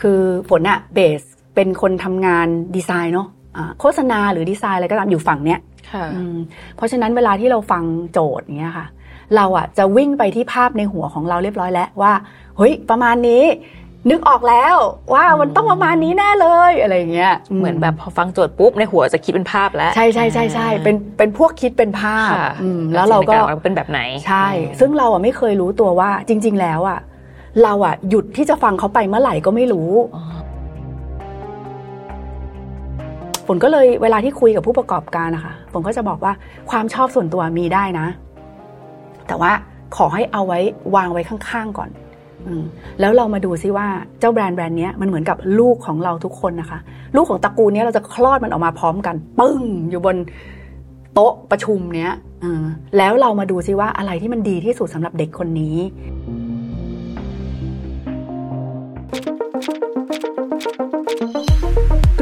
คือฝนอะเบสเป็นคนทำงานดีไซน์เนาะโฆษณาหรือดีไซน์อะไรก็ตามอยู่ฝั่งเนี้ยเพราะฉะนั้นเวลาที่เราฟังโจทย์เนี้ยค่ะ เราอะจะวิ่งไปที่ภาพในหัวของเราเรียบร้อยแล้วว่าเฮ้ยประมาณนี้นึกออกแล้วว่ามันต้องประมาณนี้แน่เลยอะไรเงี้ยเหมือนแบบพอฟังโจทย์ปุ๊บในหัวจะคิดเป็นภาพแล้ว ใช่ใช่ใช่ใช่เป็นเป็นพวกคิดเป็นภาพแล้วเราก็เป็นแบบไหนใช่ ซึ่งเราอะไม่เคยรู้ตัวว่าจริง ๆ แล้วอะ เราอะหยุดที่จะฟังเขาไปเมื่อไหร่ก็ไม่รู้ฝนก็เลยเวลาที่คุยกับผู้ประกอบการนะคะฝนก็จะบอกว่าความชอบส่วนตัวมีได้นะ แต่ว่าขอให้เอาไว้วางไว้ข้างๆก่อนแล้วเรามาดูซิว่าเจ้าแบรนด์แบรนด์นี้มันเหมือนกับลูกของเราทุกคนนะคะ ลูกของตระกูลนี้เราจะคลอดมันออกมาพร้อมกัน ปึ้ง อยู่บนโต๊ะประชุมเนี้ยแล้วเรามาดูซิว่าอะไรที่มันดีที่สุดสำหรับเด็กคนนี้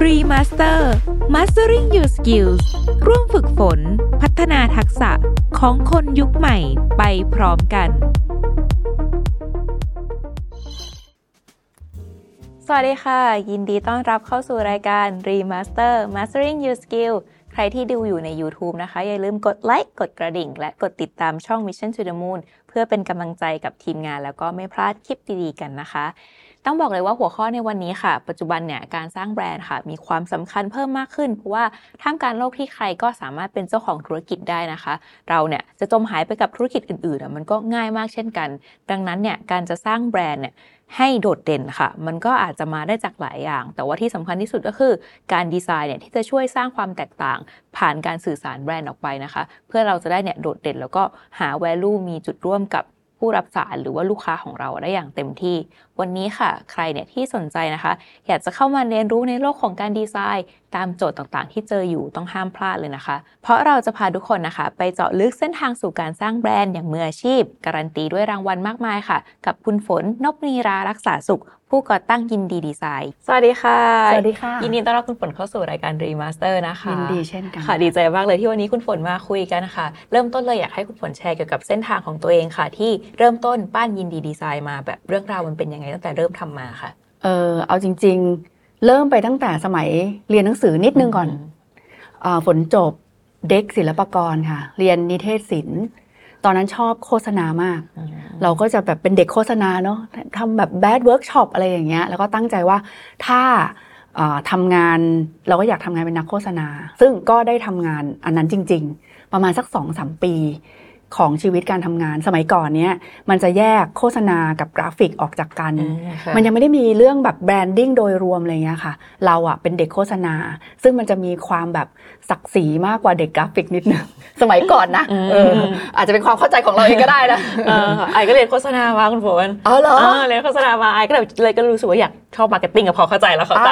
Remaster Mastering Your Skills ร่วมฝึกฝน พัฒนาทักษะของคนยุคใหม่ไปพร้อมกัน สวัสดีค่ะ ยินดีต้อนรับเข้าสู่รายการ Remaster Mastering Your Skill ใครที่ดูอยู่ใน YouTube นะคะ อย่าลืมกดไลค์ กดกระดิ่ง และกดติดตามช่อง Mission to the Moon เพื่อเป็นกำลังใจกับทีมงานแล้วก็ไม่พลาดคลิปดีๆกันนะคะ ต้องบอกเลยว่าหัวข้อในวันนี้ค่ะ ปัจจุบันเนี่ยการสร้างแบรนด์ค่ะ มีความสำคัญเพิ่มมากขึ้น เพราะว่าท่ามกลางโลกที่ใครก็สามารถเป็นเจ้าของธุรกิจได้นะคะ เราเนี่ยจะจมหายไปกับธุรกิจอื่นๆมันก็ง่ายมากเช่นกัน ดังนั้นเนี่ยการจะสร้างแบรนด์เนี่ยให้โดดเด่นค่ะ มันก็อาจจะมาได้จากหลายอย่าง แต่ว่าที่สำคัญที่สุดก็คือการดีไซน์เนี่ยที่จะช่วยสร้างความแตกต่าง ผ่านการสื่อสารแบรนด์ออกไปนะคะ เพื่อเราจะได้เนี่ยโดดเด่น แล้วก็หา value มีจุดร่วมกับผู้รับสารหรือว่าลูกค้าของเราได้อย่างเต็มที่ วันนี้ค่ะ ใครเนี่ยที่สนใจนะคะ อยากจะเข้ามาเรียนรู้ในโลกของการดีไซน์ ตามโจทย์ต่างๆ ที่เจออยู่ต้องห้ามพลาดเลยนะคะ เพราะเราจะพาทุกคนนะคะ ไปเจาะลึกเส้นทางสู่การสร้างแบรนด์อย่างมืออาชีพ การันตีด้วยรางวัลมากมายค่ะ กับคุณฝนนบนีรารักษาสุข ผู้ก่อตั้งยินดีดีไซน์ สวัสดีค่ะ สวัสดีค่ะ ยินดีต้อนรับคุณฝนเข้าสู่รายการ Remaster นะคะยินดีเช่นกันค่ะดีใจมากเลยที่วันนี้คุณฝนมาคุยกันนะคะเริ่มต้นเลยอยากให้คุณฝนแชร์เกี่ยวกับเส้นทางของตัวเองค่ะ ที่เริ่มต้นปั้นยินดีดีไซน์มาแบบเรื่องราวมันเป็นยังไงตั้งแต่เริ่มทำมาค่ะ เออเอาจริง ๆ เริ่มไปตั้งแต่สมัยเรียนหนังสือนิดนึงก่อนอะฝนจบเด็กศิลปากรค่ะ เรียนนิเทศศิลป์ตอนนั้นชอบโฆษณามาก เราก็จะแบบเป็นเด็กโฆษณาเนาะทำแบบ BAD workshop อะไรอย่างเงี้ย แล้วก็ตั้งใจว่าถ้าทำงานเราก็อยากทำงานเป็นนักโฆษณา ซึ่งก็ได้ทำงานอันนั้นจริง ๆ ประมาณสักสองสามปี ของชีวิตการทำงานสมัยก่อนเนี้ยมันจะแยกโฆษณากับกราฟิกออกจากกัน มันยังไม่ได้มีเรื่องแบบ branding โดยรวมอะไรเงี้ยค่ะ เราอะเป็นเด็กโฆษณา ซึ่งมันจะมีความแบบศักดิ์ศรีมากกว่าเด็กกราฟิกนิดนึงสมัยก่อนนะอาจจะเป็นความเข้าใจของเราเองก็ได้นะไอ้ก็เรียนโฆษณามาคุณฝนอ๋อเหรอเรียนโฆษณามาไอ้ก็เลยก็รู้สึกว่าอยากชอบ marketing กับพอเข้าใจแล้วเข้าใจ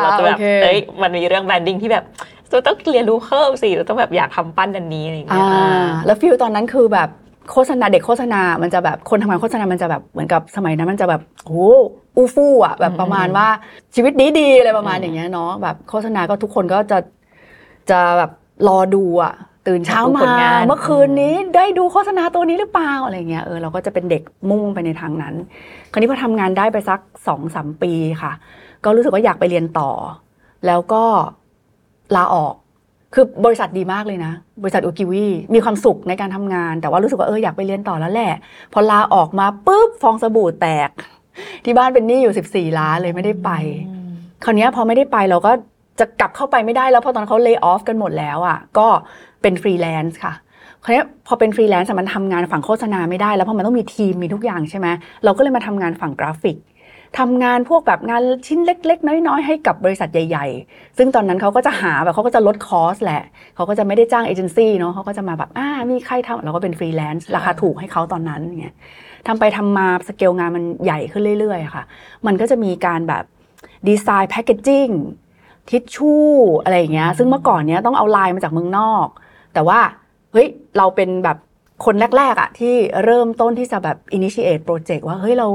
เราจะแบบเอ้ยมันมีเรื่อง branding ที่แบบ เราต้องเรียนรู้เพิ่มสิเราต้องแบบอยากทำปั้นอันนี้อะไรอย่างเงี้ยแล้ว feel ตอนนั้นคือแบบโฆษณาเด็กโฆษณา มันจะแบบคนทำงานโฆษณา มันจะแบบเหมือนกับสมัยนั้น มันจะแบบโอ้อู้ฟู่อะแบบประมาณว่าชีวิตดีๆอะไรประมาณอย่างเงี้ยเนาะแบบโฆษณาก็ทุกคนก็จะจะแบบรอดูอะตื่นเช้ามาเมื่อคืนนี้ได้ดูโฆษณาตัวนี้หรือเปล่าอะไรเงี้ยเออเราก็จะเป็นเด็กมุ่งไปในทางนั้น คราวนี้พอทำงานได้ไปสักสองสามปีค่ะ ก็รู้สึกว่าอยากไปเรียนต่อ แล้วก็ ลาออก คือบริษัทดีมากเลยนะ บริษัทอุกิวีมีความสุขในการทำงาน แต่ว่ารู้สึกว่าเอออยากไปเรียนต่อแล้วแหละ พอลาออกมาปุ๊บฟองสบู่แตก ที่บ้านเป็นหนี้อยู่สิบสี่ล้านเลยไม่ได้ไป คราวนี้พอไม่ได้ไปเราก็จะกลับเข้าไปไม่ได้แล้วเพราะตอนเขา lay off กันหมดแล้วอะ ก็เป็นฟรีแลนซ์ค่ะคราวนี้พอเป็นฟรีแลนซ์มันทำงานฝั่งโฆษณาไม่ได้แล้วเพราะมันต้องมีทีมมีทุกอย่างใช่ไหมเราก็เลยมาทำงานฝั่งกราฟิก ทำงานพวกแบบงานชิ้นเล็ก ๆ น้อยๆ ให้กับบริษัทใหญ่ ๆ ซึ่งตอนนั้นเขาก็จะหาแบบเขาก็จะลด cost แหละ เขาก็จะไม่ได้จ้างเอเจนซี่เนาะเขาก็จะมาแบบอ่ามีใครทำเราก็เป็นฟรีแลนซ์ราคาถูกให้เขาตอนนั้นเงี้ยทำไปทำมาสเกลงานมันใหญ่ขึ้นเรื่อยๆค่ะ มันก็จะมีการแบบดีไซน์แพคเกจจิ้งทิชชู่อะไรอย่างเงี้ย ซึ่งเมื่อก่อนเนี้ยต้องเอาลายมาจากเมืองนอก แต่ว่าเฮ้ยเราเป็นแบบคนแรก ๆอะที่เริ่มต้นที่จะแบบ initiate project ว่าเฮ้ยเรา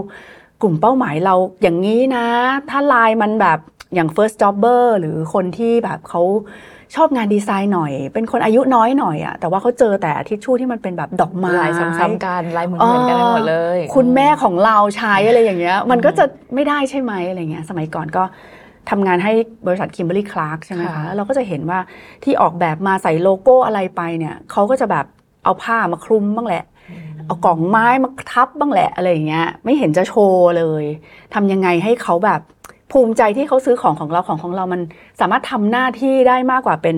กลุ่มเป้าหมายเราอย่างนี้นะ ถ้าลายมันแบบอย่าง first jobber หรือคนที่แบบเขาชอบงานดีไซน์หน่อย เป็นคนอายุน้อยหน่อยอะแต่ว่าเขาเจอแต่ทิชชู่ที่มันเป็นแบบดอกไม้ลายซ้ำๆกันลายเหมือนๆกันไปหมดเลย คุณแม่ของเราใช้อะไรอย่างเงี้ย มันก็จะไม่ได้ใช่ไหมอะไรเงี้ย สมัยก่อนก็ทำงานให้บริษัท Kimberly-Clark ใช่ไหมคะแล้วเราก็จะเห็นว่าที่ออกแบบมาใส่โลโก้อะไรไปเนี่ยเขาก็จะแบบเอาผ้ามาคลุมบ้างแหละ เอากล่องไม้มาทับบ้างแหละอะไรอย่างเงี้ย ไม่เห็นจะโชว์เลยทำยังไงให้เขาแบบภูมิใจที่เขาซื้อของของเราของของเรามันสามารถทำหน้าที่ได้มากกว่าเป็น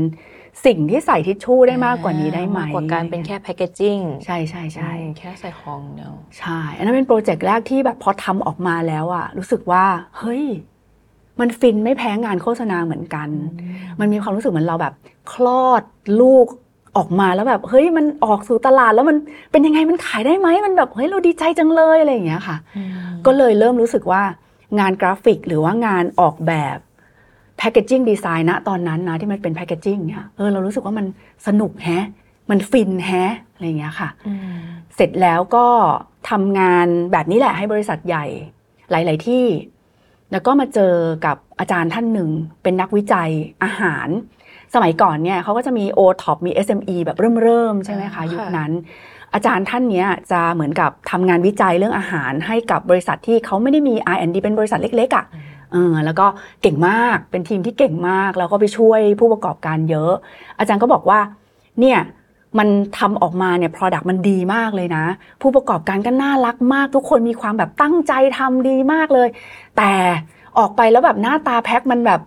สิ่งที่ใส่ทิชชู่ได้มากกว่านี้ได้ไหมมากกว่าการเป็นแค่ packaging ใช่ใช่ใช่แค่ใส่ของเนาะใช่ อันนั้นเป็นโปรเจกต์แรกที่แบบพอทำออกมาแล้วอะรู้สึกว่า เฮ้ย มันฟินไม่แพ้งานโฆษณาเหมือนกัน มันมีความรู้สึกเหมือนเราแบบ คลอดลูก ออกมาแล้วแบบเฮ้ยมันออกสู่ตลาดแล้วมันเป็นยังไงมันขายได้ไหมมันแบบเฮ้ยเราดีใจจังเลยอะไรอย่างเงี้ยค่ะ ก็เลยเริ่มรู้สึกว่างานกราฟิกหรือว่างานออกแบบ packaging design นะตอนนั้นนะที่มันเป็น packaging เนี่ยเออเรารู้สึกว่ามันสนุกแฮะมันฟินแฮะอะไรอย่างเงี้ยค่ะเสร็จแล้วก็ทำงานแบบนี้แหละให้บริษัทใหญ่หลาย ๆ ที่ แล้วก็มาเจอกับอาจารย์ท่านหนึ่ง เป็นนักวิจัยอาหาร สมัยก่อนเนี่ยเขาก็จะมี o t o p มี SME แบบเริ่มๆ ใช่ไหมคะค่ะยุคนั้น อาจารย์ท่านเนี้ยจะเหมือนกับทำงานวิจัยเรื่องอาหารให้กับบริษัทที่เขาไม่ได้มี R&D เป็นบริษัทเล็กๆอะเออแล้วก็เก่งมากเป็นทีมที่เก่งมาก แล้วก็ไปช่วยผู้ประกอบการเยอะ อาจารย์ก็บอกว่าเนี่ยมันทำออกมาเนี่ย Product มันดีมากเลยนะ ผู้ประกอบการก็น่ารักมาก ทุกคนมีความแบบตั้งใจทำดีมากเลย แต่ออกไปแล้วแบบหน้าตาแพ็คมันแบบ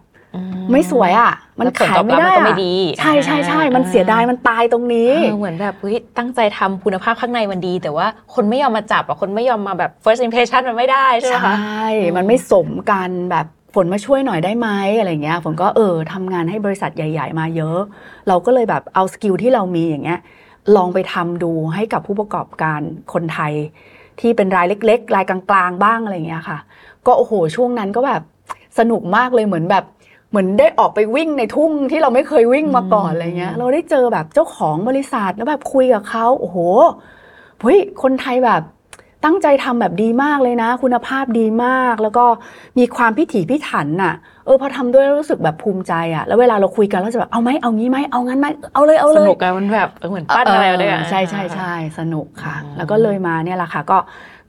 ไม่สวยอะ่ะ มันแล้วผลขายตอบไม่รับได้มันก็อะไม่ดี ใช่ใช่ใช่อ่ามัมันเสียดายมันตายตรงนี้เออเหมือนแบบเฮ้ยตั้งใจทำคุณภาพข้างในมันดี แต่ว่าคนไม่ยอมมาจับอะคนไม่ยอมมาแบบ first impression มันไม่ได้ใช่ไหมใช่คะมันไม่สมกันแบบฝนมาช่วยหน่อยได้ไหมอะไรเงี้ยฝนก็เออทำงานให้บริษัทใหญ่ ๆ มาเยอะ เราก็เลยแบบเอาสกิลที่เรามีอย่างเงี้ยลองไปทำดูให้กับผู้ประกอบการคนไทย ที่เป็นรายเล็ก ๆ รายกลางๆ บ้างอะไรเงี้ยค่ะ ก็โอ้โหช่วงนั้นก็แบบสนุกมากเลยเหมือนแบบ เหมือนได้ออกไปวิ่งในทุ่งที่เราไม่เคยวิ่งมาก่อนอะไรเงี้ย เราได้เจอแบบเจ้าของบริษัทแล้วแบบคุยกับเขาโอ้โหเฮ้ยคนไทยแบบตั้งใจทำแบบดีมากเลยนะ คุณภาพดีมาก แล้วก็มีความพิถีพิถันน่ะ เออพอทำด้วยแล้วรู้สึกแบบภูมิใจอะแล้วเวลาเราคุยกันเราจะแบบเอาไหมเอางี้ไหมเอางั้นไหมเอาเลยเอาสเลยนุกกันมันแบบเออเหมือนปั้นอะไรมาด้วยกันใช่ใช่ใช่สนุกค่ะอืมแล้วก็เลยมาเนี่ยแหละค่ะ ก็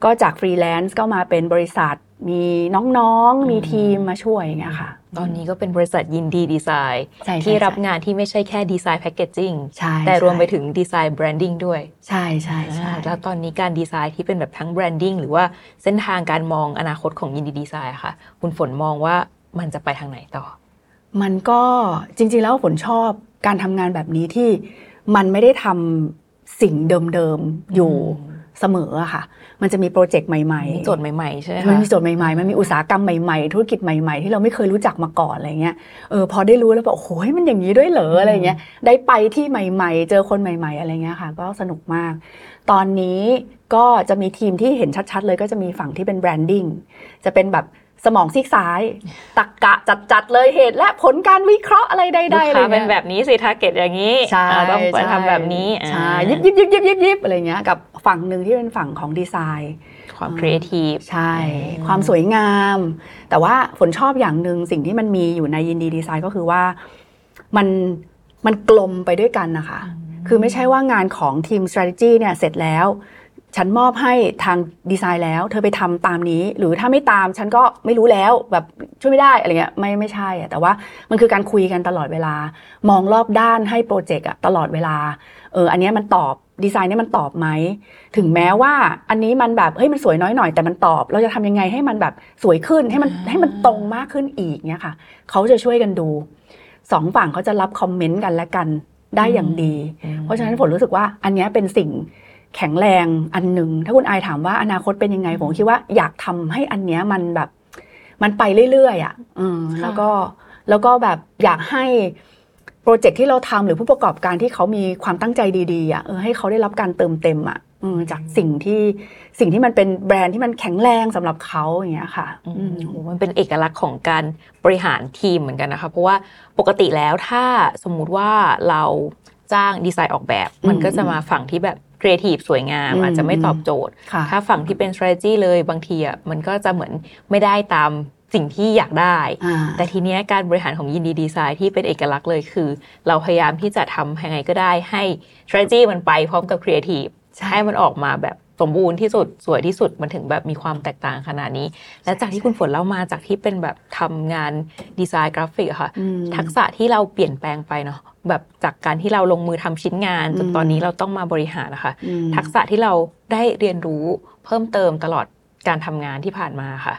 ก็จากฟรีแลนซ์ก็มาเป็นบริษัทมีน้องๆ มีทีมมาช่วยอย่างเงี้ยค่ะ ตอนนี้ก็เป็นบริษัทยินดีดีไซน์ใช่ใช่ที่รับใช่งานที่ไม่ใช่แค่ design packaging ใช่แต่รวมไปใช่ถึง design branding ด้วย ใช่ใช่ใช่อ่าแล้วตอนนี้การดีไซน์ที่เป็นแบบทั้ง branding หรือว่าเส้นทางการมองอนาคตของยินดีดีไซน์อะค่ะ คุณฝนมองว่ามันจะไปทางไหนต่อ มันก็จริง ๆ แล้วฝนชอบการทำงานแบบนี้ที่มันไม่ได้ทำสิ่งเดิมๆอยู่ เสมออะค่ะ มันจะมีโปรเจกต์ใหม่ๆมีโจทย์ใหม่ๆใช่ไหมมันคะมีโจทย์ใหม่ๆ มันมีอุตสาหกรรมใหม่ๆ ธุรกิจใหม่ๆ ที่เราไม่เคยรู้จักมาก่อนอะไรเงี้ย เออพอได้รู้แล้วแบบโอ้โหมันอย่างนี้ด้วยเหรออะไรเงี้ย ได้ไปที่ใหม่ๆ เจอคนใหม่ๆ อะไรเงี้ยค่ะ ก็สนุกมาก ตอนนี้ก็จะมีทีมที่เห็นชัดๆ เลยก็จะมีฝั่งที่เป็น branding จะเป็นแบบ สมองซีกซ้ายตรรกะจัดๆเลยเหตุ และผลการวิเคราะห์อะไรใดๆลูกอะไรค้างี้ยเป็นแบบนี้สิ target อย่างนี้ใช่อ่าต้องไปทำแบบนี้ใช่อ่ายิบยิบยิบยิบยิบยิบอะไรเงี้ยกับฝั่งหนึ่งที่เป็นฝั่งของดีไซน์ ความครีเอทีฟใช่ ความสวยงาม แต่ว่าฝนชอบอย่างหนึ่งสิ่งที่มันมีอยู่ในยินดีดีไซน์ก็คือว่ามันมันกลมไปด้วยกันนะคะ คือไม่ใช่ว่างานของทีม strategy เนี่ยเสร็จแล้ว ฉันมอบให้ทางดีไซน์แล้ว เธอไปทำตามนี้ หรือถ้าไม่ตามฉันก็ไม่รู้แล้วแบบช่วยไม่ได้อะไรเงี้ยไม่ไม่ใช่อะแต่ว่ามันคือการคุยกันตลอดเวลา มองรอบด้านให้โปรเจกต์อะตลอดเวลาเอออันเนี้ยมันตอบดีไซน์เนี่ยมันตอบไหม ถึงแม้ว่าอันนี้มันแบบเฮ้ยมันสวยน้อยหน่อยแต่มันตอบ เราจะทำยังไงให้มันแบบสวยขึ้นให้มันให้มันตรงมากขึ้นอีกเนี่ยค่ะ เขาจะช่วยกันดูสองฝั่งเขาจะรับคอมเมนต์กันและกันได้อย่างดี เพราะฉะนั้นผมรู้สึกว่าอันเนี้ยเป็นสิ่ง แข็งแรงอันหนึ่งถ้าคุณอายถามว่าอนาคตเป็นยังไงผมคิดว่าอยากทำให้อันเนี้ยมันแบบ มันไปเรื่อยๆอะอืมแล้วก็แล้วก็แบบอยากให้โปรเจกต์ที่เราทำหรือผู้ประกอบการที่เขามีความตั้งใจดีๆอะเออให้เขาได้รับการเติมเต็มอะเออจากสิ่งที่สิ่งที่มันเป็นแบรนด์ที่มันแข็งแรงสำหรับเขาอย่างเงี้ยค่ะอือืมมโหมันเป็นเอกลักษณ์ของการบริหารทีมเหมือนกันนะคะ เพราะว่าปกติแล้วถ้าสมมุติว่าเราจ้างดีไซน์ออกแบบอืมมันก็จะมาฝั่งที่แบบ ครีเอทีฟสวยงามอืมอาจจะไม่ตอบโจทย์ค่ะถ้าฝั่งที่เป็น strategy เลยบางทีอะมันก็จะเหมือนไม่ได้ตามสิ่งที่อยากได้อ่าแต่ทีเนี้ยการบริหารของยินดีดีไซน์ที่เป็นเอกลักษณ์เลยคือ เราพยายามที่จะทำยังไงก็ได้ให้ strategy มันไปพร้อมกับ creative ใช่ให้มันออกมาแบบสมบูรณ์ที่สุดสวยที่สุดมันถึงแบบมีความแตกต่างขนาดนี้ และจากที่คุณฝนเล่ามาจากที่เป็นแบบทำงานดีไซน์กราฟิกอะค่ะอืมทักษะที่เราเปลี่ยนแปลงไปเนาะ แบบจากการที่เราลงมือทำชิ้นงานจนอืมตอนนี้เราต้องมาบริหารนะคะอืมทักษะที่เราได้เรียนรู้เพิ่มเติมตลอดการทำงานที่ผ่านมาค่ะ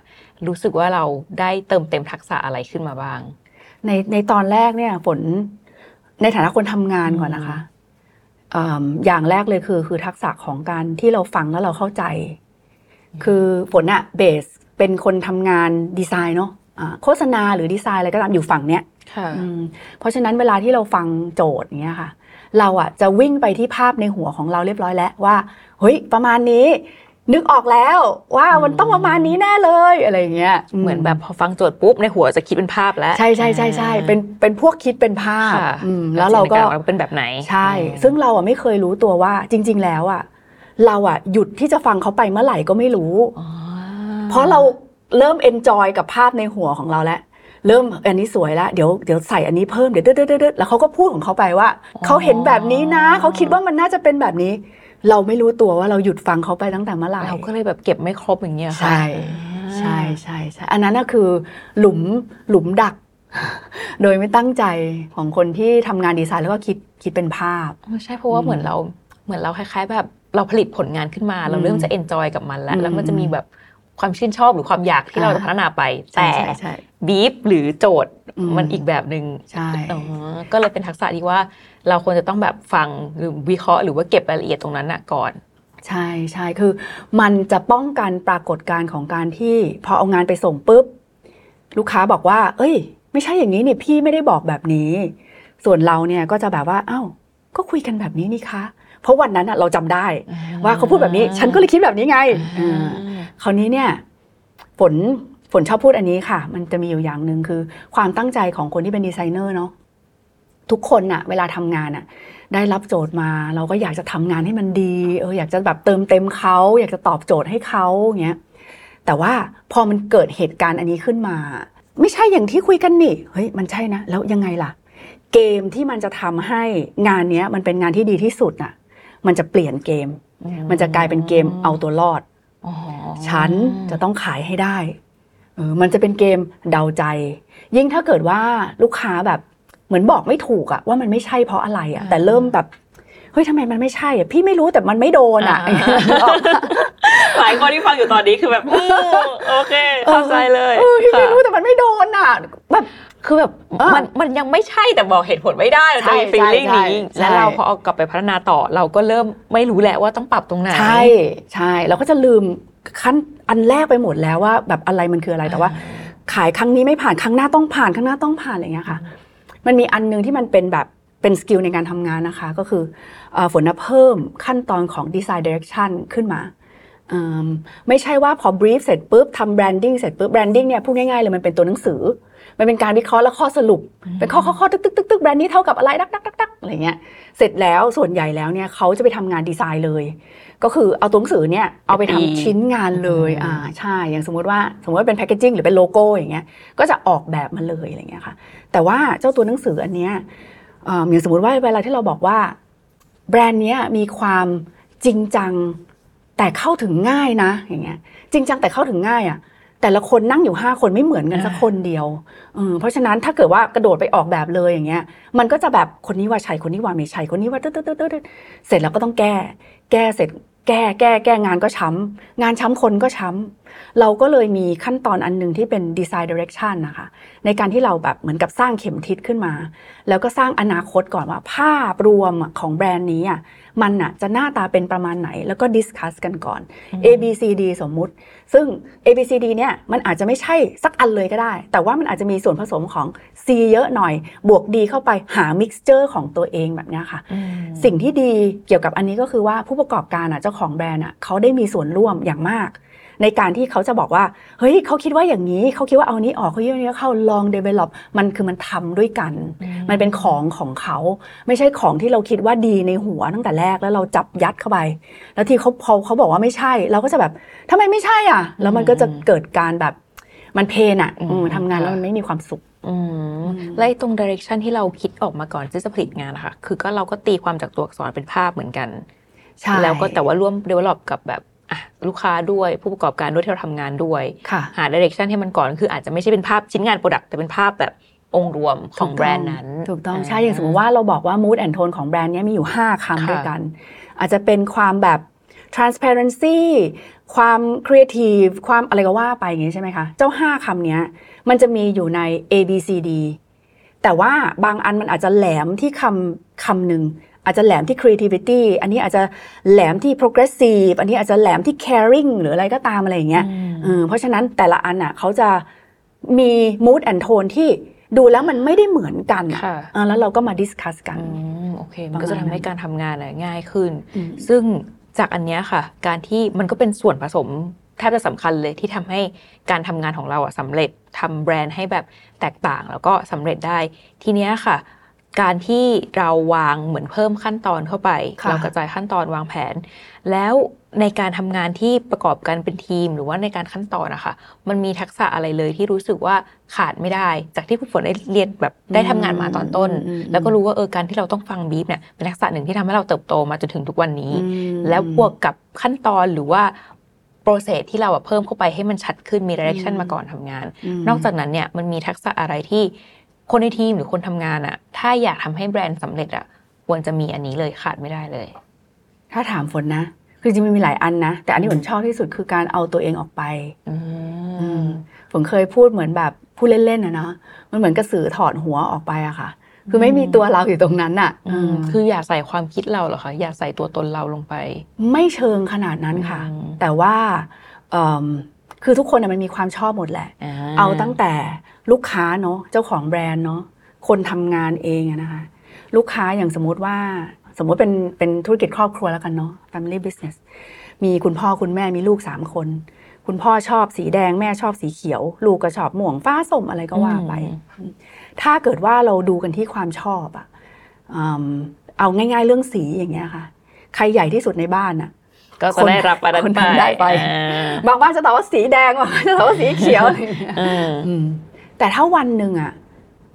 รู้สึกว่าเราได้เติมเต็มทักษะอะไรขึ้นมาบ้าง ในในตอนแรกเนี่ยฝนในฐานะคนทำงานก่อนนะคะอืมอย่างแรกเลยคือ คือทักษะของการที่เราฟังแล้วเราเข้าใจ คือฝนอะเบสเป็นคนทำงานดีไซน์เนาะอ่าโฆษณาหรือดีไซน์อะไรก็ตามอยู่ฝั่งเนี้ยค่ะอืม เพราะฉะนั้นเวลาที่เราฟังโจทย์อย่างเงี้ยค่ะ เราอะจะวิ่งไปที่ภาพในหัวของเราเรียบร้อยแล้วว่าเฮ้ยประมาณนี้ นึกออกแล้วว่ามันต้องประมาณนี้แน่เลยอะไรอย่างเงี้ยเหมือนแบบพอฟังโจทย์ปุ๊บในหัวจะคิดเป็นภาพแล้ว ใช่ใช่ใช่ใช่เป็นเป็นพวกคิดเป็นภาพค่ะอืมแล้วเราก็สิ่งในเราเป็นแบบไหนใช่อืมซึ่งเราอะไม่เคยรู้ตัวว่าจริง ๆ แล้วอะเราอะหยุดที่จะฟังเขาไปเมื่อไหร่ก็ไม่รู้อ๋อเพราะเราเริ่ม enjoy กับภาพในหัวของเราแล้ว เริ่มอันนี้สวยแล้วเดี๋ยวเดี๋ยวใส่อันนี้เพิ่มเดี๋ยวเด้อเด้อเด้อแล้วเขาก็พูดของเขาไปว่าเขาเห็นแบบนี้นะเขาคิดว่ามันน่าจะเป็นแบบนี้ เราไม่รู้ตัวว่าเราหยุดฟังเขาไปตั้งแต่เมื่อไหร่เราก็เลยแบบเก็บไม่ครบอย่างเงี้ยค่ะใช่ใช่ใช่ใช่อันนั้นน่ะคือหลุมหลุมดัก โดยไม่ตั้งใจของคนที่ทำงานดีไซน์แล้วก็คิดคิดเป็นภาพไม่ใช่เพราะว่าเหมือนเราเหมือนเราคล้าย ๆ แบบเราผลิตผลงานขึ้นมา เราเริ่มจะ en joy กับมันแล้วอืมแล้วมันจะมีแบบ ความชื่นชอบหรือความอยากที่เราอ่าจะพัฒนาไปใช่แต่ใช่ใช่บีฟหรือโจทย์อืมมันอีกแบบหนึ่งใช่อ๋อก็เลยเป็นทักษะที่ว่าเราควรจะต้องแบบฟังหรือวิเคราะห์หรือว่าเก็บรายละเอียดตรงนั้นน่ะก่อนใช่ใช่คือมันจะป้องกันปรากฏการณ์ของการที่พอเอางานไปส่งปุ๊บ ลูกค้าบอกว่า เอ้ย ไม่ใช่อย่างนี้นี่พี่ไม่ได้บอกแบบนี้ ส่วนเราเนี่ยก็จะแบบว่าอ้าวก็คุยกันแบบนี้นี่คะ เพราะวันนั้นอะเราจำได้ ว่าเขาพูดแบบนี้ ฉันก็เลยคิดแบบนี้ไงอ่า คราวนี้เนี่ยฝนฝนชอบพูดอันนี้ค่ะ มันจะมีอยู่อย่างหนึ่งคือ ความตั้งใจของคนที่เป็นดีไซเนอร์เนาะทุกคนอะเวลาทำงานอะได้รับโจทย์มา เราก็อยากจะทำงานให้มันดีเอออยากจะแบบเติมเต็มเขาอยากจะตอบโจทย์ให้เขาอย่างเงี้ยแต่ว่าพอมันเกิดเหตุการณ์อันนี้ขึ้นมา ไม่ใช่อย่างที่คุยกันนี่เฮ้ยมันใช่นะ แล้วยังไงล่ะ เกมที่มันจะทำให้งานเนี้ยมันเป็นงานที่ดีที่สุดน่ะ มันจะเปลี่ยนเกม มันจะกลายเป็นเกมเอาตัวรอดอ๋อ ฉันจะต้องขายให้ได้เออมันจะเป็นเกมเดาใจ ยิ่งถ้าเกิดว่าลูกค้าแบบเหมือนบอกไม่ถูกอะว่ามันไม่ใช่เพราะอะไรอะแต่เริ่มแบบเฮ้ยทำไมมันไม่ใช่อะพี่ไม่รู้แต่มันไม่โดนอะหลายคนที่ฟังอยู่ตอนนี้คือแบบอืมโอเคเข้าใจเลยเออพี่ไม่ค่ะรู้แต่มันไม่โดนอะแบบ คือแบบเออมันมันยังไม่ใช่แต่บอกเหตุผลไม่ได้เราจะมีใช่ฟีลลิ่งใช่นี้ใช่แล้วเราพอเอากลับไปพัฒนาต่อเราก็เริ่มไม่รู้แหละว่าต้องปรับตรงไหนใช่ใช่เราก็จะลืมขั้นอันแรกไปหมดแล้วว่า แบบอะไรมันคืออะไรแต่ว่า ขายครั้งนี้ไม่ผ่านครั้งหน้าต้องผ่านครั้งหน้าต้องผ่านอะไรอย่างเงี้ยค่ะ มันมีอันนึงที่มันเป็นแบบเป็น skill ในการทำงานนะคะ ก็คือเอ่อฝนน่ะเพิ่มขั้นตอนของ design direction ขึ้นมาเอิ่มไม่ใช่ว่าพอ brief เสร็จปุ๊บทำ branding เสร็จปุ๊บ branding เนี่ยพูดง่ายๆเลยมันเป็นตัวหนังสือ มันเป็นการวิเคราะห์และข้อสรุป เป็นข้อข้อข้อตึกตึกตึกตึกแบรนด์นี้เท่ากับอะไรดักดักดักดักอะไรเงี้ยเสร็จแล้วส่วนใหญ่แล้วเนี่ยเขาจะไปทำงานดีไซน์เลย ก็คือเอาตัวหนังสือเนี่ยเอาไปทำตีชิ้นงานเลยอืมอ่าใช่อย่างสมมติว่าสมมติว่าเป็นแพคเกจิ้งหรือเป็นโลโก้อย่างเงี้ยก็จะออกแบบมาเลยอะไรเงี้ยค่ะ แต่ว่าเจ้าตัวหนังสืออันเนี้ยเอ่ออย่างสมมติว่าเวลาที่เราบอกว่าแบรนด์เนี้ยมีความจริงจังแต่เข้าถึงง่ายนะอย่างเงี้ยจริงจังแต่เข้าถึงง่ายอะ แต่ละคนนั่งอยู่ห้าคนไม่เหมือนกันสักคนเดียวเออเพราะฉะนั้นถ้าเกิดว่ากระโดดไปออกแบบเลยอย่างเงี้ย มันก็จะแบบคนนี้ว่าใช่คนนี้ว่าไม่ใช่คนนี้ว่าตึ๊ดตึ๊ดตึ๊ดตึ๊ดเสร็จแล้วก็ต้องแก้ แก้เสร็จแก้แก้แก้งานก็ช้ำงานช้ำคนก็ช้ำเราก็เลยมีขั้นตอนอันหนึ่งที่เป็น design direction นะคะ ในการที่เราแบบเหมือนกับสร้างเข็มทิศขึ้นมา แล้วก็สร้างอนาคตก่อนว่าภาพรวมอะของแบรนด์นี้อะ มันอะจะหน้าตาเป็นประมาณไหนแล้วก็ discuss กันก่อน A B C D สมมุติ ซึ่ง A B C D เนี่ยมันอาจจะไม่ใช่สักอันเลยก็ได้ แต่ว่ามันอาจจะมีส่วนผสมของ C เยอะหน่อย บวก D เข้าไปหา mixture ของตัวเองแบบเนี้ยค่ะอืมสิ่งที่ดีเกี่ยวกับอันนี้ก็คือว่าผู้ประกอบการอะเจ้าของแบรนด์อะเขาได้มีส่วนร่วมอย่างมาก ในการที่เขาจะบอกว่า เฮ้ยเขาคิดว่าอย่างนี้เขาคิดว่าเอานี้ออกเขาคิดว่านี้เข้าลอง develop มันคือมันทำด้วยกัน มันเป็นของของเขา ไม่ใช่ของที่เราคิดว่าดีในหัวตั้งแต่แรกแล้วเราจับยัดเข้าไป แล้วที่เขาพอเขาบอกว่าไม่ใช่ เราก็จะแบบทำไมไม่ใช่อะ แล้วมันก็จะเกิดการแบบมันเพนอะอืมอืมทำงานแล้วค่ะมันไม่มีความสุขอืมแล้วไอ้ตรงดิเรกชันที่เราคิดออกมาก่อนที่จะผลิตงานนะคะคือก็เราก็ตีความจากตัวอักษรเป็นภาพเหมือนกัน ใช่ แล้วก็แต่ว่าร่วม develop กับแบบอะ ลูกค้าด้วยผู้ประกอบการด้วยที่เราทำงานด้วยค่ะหา direction ให้มันก่อนคืออาจจะไม่ใช่เป็นภาพชิ้นงาน product แต่เป็นภาพแบบองค์รวมของถูกต้องแบรนด์นั้น ถูกต้องใช่ อย่างสมมติว่าเราบอกว่า mood and tone ของแบรนด์เนี้ยมีอยู่ 5คำด้วยกัน อาจจะเป็นความแบบ transparency ความ creative ความอะไรก็ว่าไปอย่างงี้ใช่ไหมคะ เจ้า 5คำเนี้ยมันจะมีอยู่ใน A B C D แต่ว่าบางอันมันอาจจะแหลมที่คำคำหนึ่ง อาจจะแหลมที่ creativity อันนี้อาจจะแหลมที่ progressive อันนี้อาจจะแหลมที่ caring หรืออะไรก็ตามอะไรอย่างเงี้ยเออเพราะฉะนั้นแต่ละอันอะเขาจะมี mood and tone ที่ดูแล้วมันไม่ได้เหมือนกันอะค่ะเออแล้วเราก็มาดิสคัสกันอืมโอเค มันก็จะประมาณทำให้การทำงานอะง่ายขึ้นอืมซึ่งจากอันเนี้ยค่ะ การที่มันก็เป็นส่วนผสมแทบจะสำคัญเลยที่ทำให้การทำงานของเราอะสำเร็จทำแบรนด์ให้แบบแตกต่างแล้วก็สำเร็จได้ ทีเนี้ยค่ะ การที่เราวางเหมือนเพิ่มขั้นตอนเข้าไปค่ะเรากระจายขั้นตอนวางแผน แล้วในการทำงานที่ประกอบกันเป็นทีม หรือว่าในการขั้นตอนนะคะมันมีทักษะอะไรเลยที่รู้สึกว่าขาดไม่ได้ จากที่คุณฝนได้เรียนแบบได้ทำงานมาตอนต้นอืมอืมแล้วก็รู้ว่าเออการที่เราต้องฟังบีฟเนี่ยเป็นทักษะหนึ่งที่ทำให้เราเติบโตมาจนถึงทุกวันนี้อืมแล้วบวกกับขั้นตอนหรือว่าโปรเซสที่เราอะเพิ่มเข้าไปให้มันชัดขึ้นมี direction อืมมาก่อนทำงานมนอกจากนั้นเนี่ยมันมีทักษะอะไรที่ คนในทีมหรือคนทำงานอะถ้าอยากทำให้แบรนด์สำเร็จอะควรจะมีอันนี้เลยขาดไม่ได้เลย ถ้าถามฝนนะ คือจริงๆมันมีหลายอันนะ แต่อันที่ฝนชอบที่สุดคือการเอาตัวเองออกไปอือืมมฝนเคยพูดเหมือนแบบพูดเล่นๆนะเนาะมันเหมือนกระสือถอดหัวออกไปอะค่ะ คือไม่มีตัวเราอยู่ตรงนั้นอะอืมอืมคืออย่าใส่ความคิดเราเหรอคะอย่าใส่ตัวตนเราลงไป ไม่เชิงขนาดนั้นค่ะอืมแต่ว่าเอิ่ม คือทุกคนน่ะมันมีความชอบหมดแหละ เอาตั้งแต่ลูกค้าเนาะเจ้าของแบรนด์เนาะคนทำงานเองอะนะคะลูกค้าอย่างสมมุติว่าสมมุติเป็นเป็นธุรกิจครอบครัวแล้วกันเนาะ family business มีคุณพ่อคุณแม่มีลูกสามคน คุณพ่อชอบสีแดงแม่ชอบสีเขียว ลูกก็ชอบม่วงฟ้าส้มอะไรก็ว่าไป ถ้าเกิดว่าเราดูกันที่ความชอบอะอืมเอาง่าย ๆ เรื่องสีอย่างเงี้ยค่ะ ใครใหญ่ที่สุดในบ้านอะ ก็จะได้รับอันนั้นคนทำได้ไปอ่าบางบ้านจะตอบว่าสีแดงบางบ้านจะตอบว่าสีเขียวอะไรอย่างเงี้ยอืมอืมแต่ถ้าวันหนึ่งอะ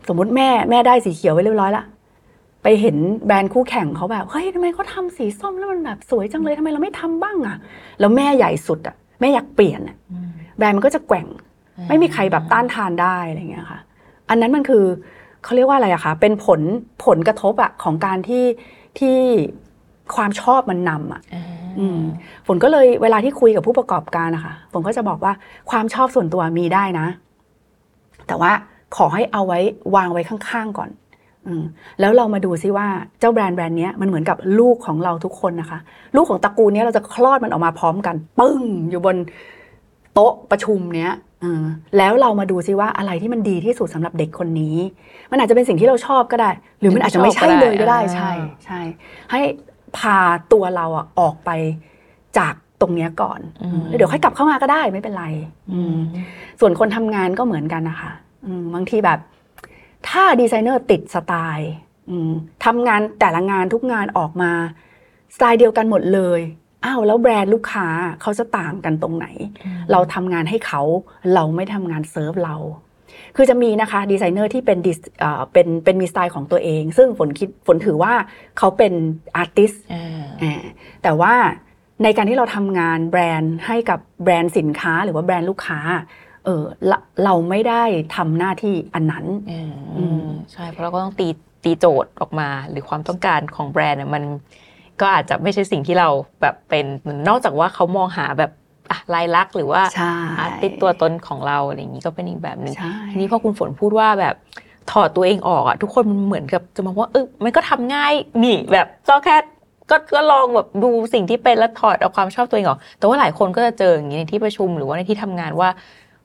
สมมติแม่แม่ได้สีเขียวไว้เรียบร้อยละไปเห็นแบรนด์คู่แข่งเขาแบบเฮ้ยทำไมเขาทำสีส้มแล้วมันแบบสวยจังเลยทำไมเราไม่ทำบ้างอะแล้วแม่ใหญ่สุดอะแม่อยากเปลี่ยนอะแบรนด์มันก็จะแกว่ง ไม่มีใครแบบต้านทานได้อะไรอย่างเงี้ยค่ะ อันนั้นมันคือเขาเรียกว่าอะไรอะคะเป็นผลผลกระทบอะของการที่ที่ ความชอบมันนำอะอืมฝนก็เลยเวลาที่คุยกับผู้ประกอบการนะคะฝนก็จะบอกว่าความชอบส่วนตัวมีได้นะ แต่ว่าขอให้เอาไว้วางไว้ข้างๆก่อนอืมแล้วเรามาดูซิว่าเจ้าแบรนด์แบรนด์เนี้ยมันเหมือนกับลูกของเราทุกคนนะคะ ลูกของตระกูลเนี้ยเราจะคลอดมันออกมาพร้อมกัน ปึ้ง อยู่บนโต๊ะประชุมเนี้ยเออแล้วเรามาดูซิว่าอะไรที่มันดีที่สุดสำหรับเด็กคนนี้ มันอาจจะเป็นสิ่งที่เราชอบก็ได้ หรือมันอาจจะไม่ใช่เลยก็ได้อ่าใช่ใช่ให้ พาตัวเราอะออกไปจากตรงเนี้ยก่อนอืมแล้วเดี๋ยวค่อยกลับเข้ามาก็ได้ไม่เป็นไรอืมส่วนคนทำงานก็เหมือนกันนะคะอืมบางทีแบบ ถ้าดีไซเนอร์ติดสไตล์อืมทำงานแต่ละงานทุกงานออกมา สไตล์เดียวกันหมดเลยอ้าวแล้วแบรนด์ลูกค้าเขาจะต่างกันตรงไหน เราทำงานให้เขาเราไม่ทำงานเซิร์ฟเรา คือจะมีนะคะดีไซเนอร์ที่เป็นดิสเอ่อเป็นเป็นมีสไตล์ของตัวเอง ซึ่งฝนคิดฝนถือว่าเขาเป็น artist อ่าอ่าแต่ว่าในการที่เราทำงานแบรนด์ให้กับแบรนด์สินค้าหรือว่าแบรนด์ลูกค้าเออเราเราไม่ได้ทำหน้าที่อันนั้นอืมอืมใช่ เพราะเราก็ต้องตีตีโจทย์ออกมา หรือความต้องการของแบรนด์เนี่ยมันก็อาจจะไม่ใช่สิ่งที่เราแบบเป็นนอกจากว่าเขามองหาแบบอะ ลายลักษณ์หรือว่าใช่อาร์ติสตัวตนของเราอะไรอย่างนี้ก็เป็นอีกแบบหนึ่งใช่ทีนี้พอคุณฝนพูดว่าแบบถอดตัวเองออกอะทุกคนมันเหมือนกับจะมองว่าเออมันก็ทำง่ายนี่แบบก็แค่ก็ก็ลองแบบดูสิ่งที่เป็นแล้วถอดเอาความชอบตัวเองออก แต่ว่าหลายคนก็จะเจออย่างนี้ในที่ประชุมหรือว่าในที่ทำงานว่า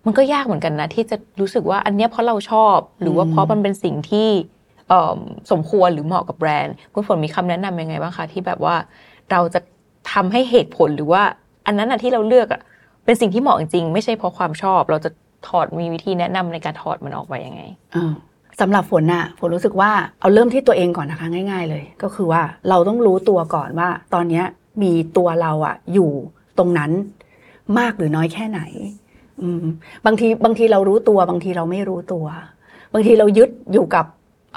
มันก็ยากเหมือนกันนะ ที่จะรู้สึกว่าอันเนี้ยเพราะเราชอบ หรือว่าเพราะมันเป็นสิ่งที่เอ่อสมควรหรือเหมาะกับแบรนด์ คุณฝนมีคำแนะนำยังไงบ้างคะที่แบบว่าเราจะทำให้เหตุผลหรือว่า อันนั้นอะที่เราเลือกอะเป็นสิ่งที่เหมาะจริงไม่ใช่เพราะความชอบ เราจะถอดมีวิธีแนะนำในการถอดมันออกไปยังไงสำหรับฝนน่ะฝนรู้สึกว่าเอาเริ่มที่ตัวเองก่อนนะคะง่าย ๆ เลย ก็คือว่าเราต้องรู้ตัวก่อนว่า ตอนเนี้ยมีตัวเราอะอยู่ตรงนั้นมากหรือน้อยแค่ไหนอืมบางทีบางทีเรารู้ตัว บางทีเราไม่รู้ตัว บางทีเรายึดอยู่กับ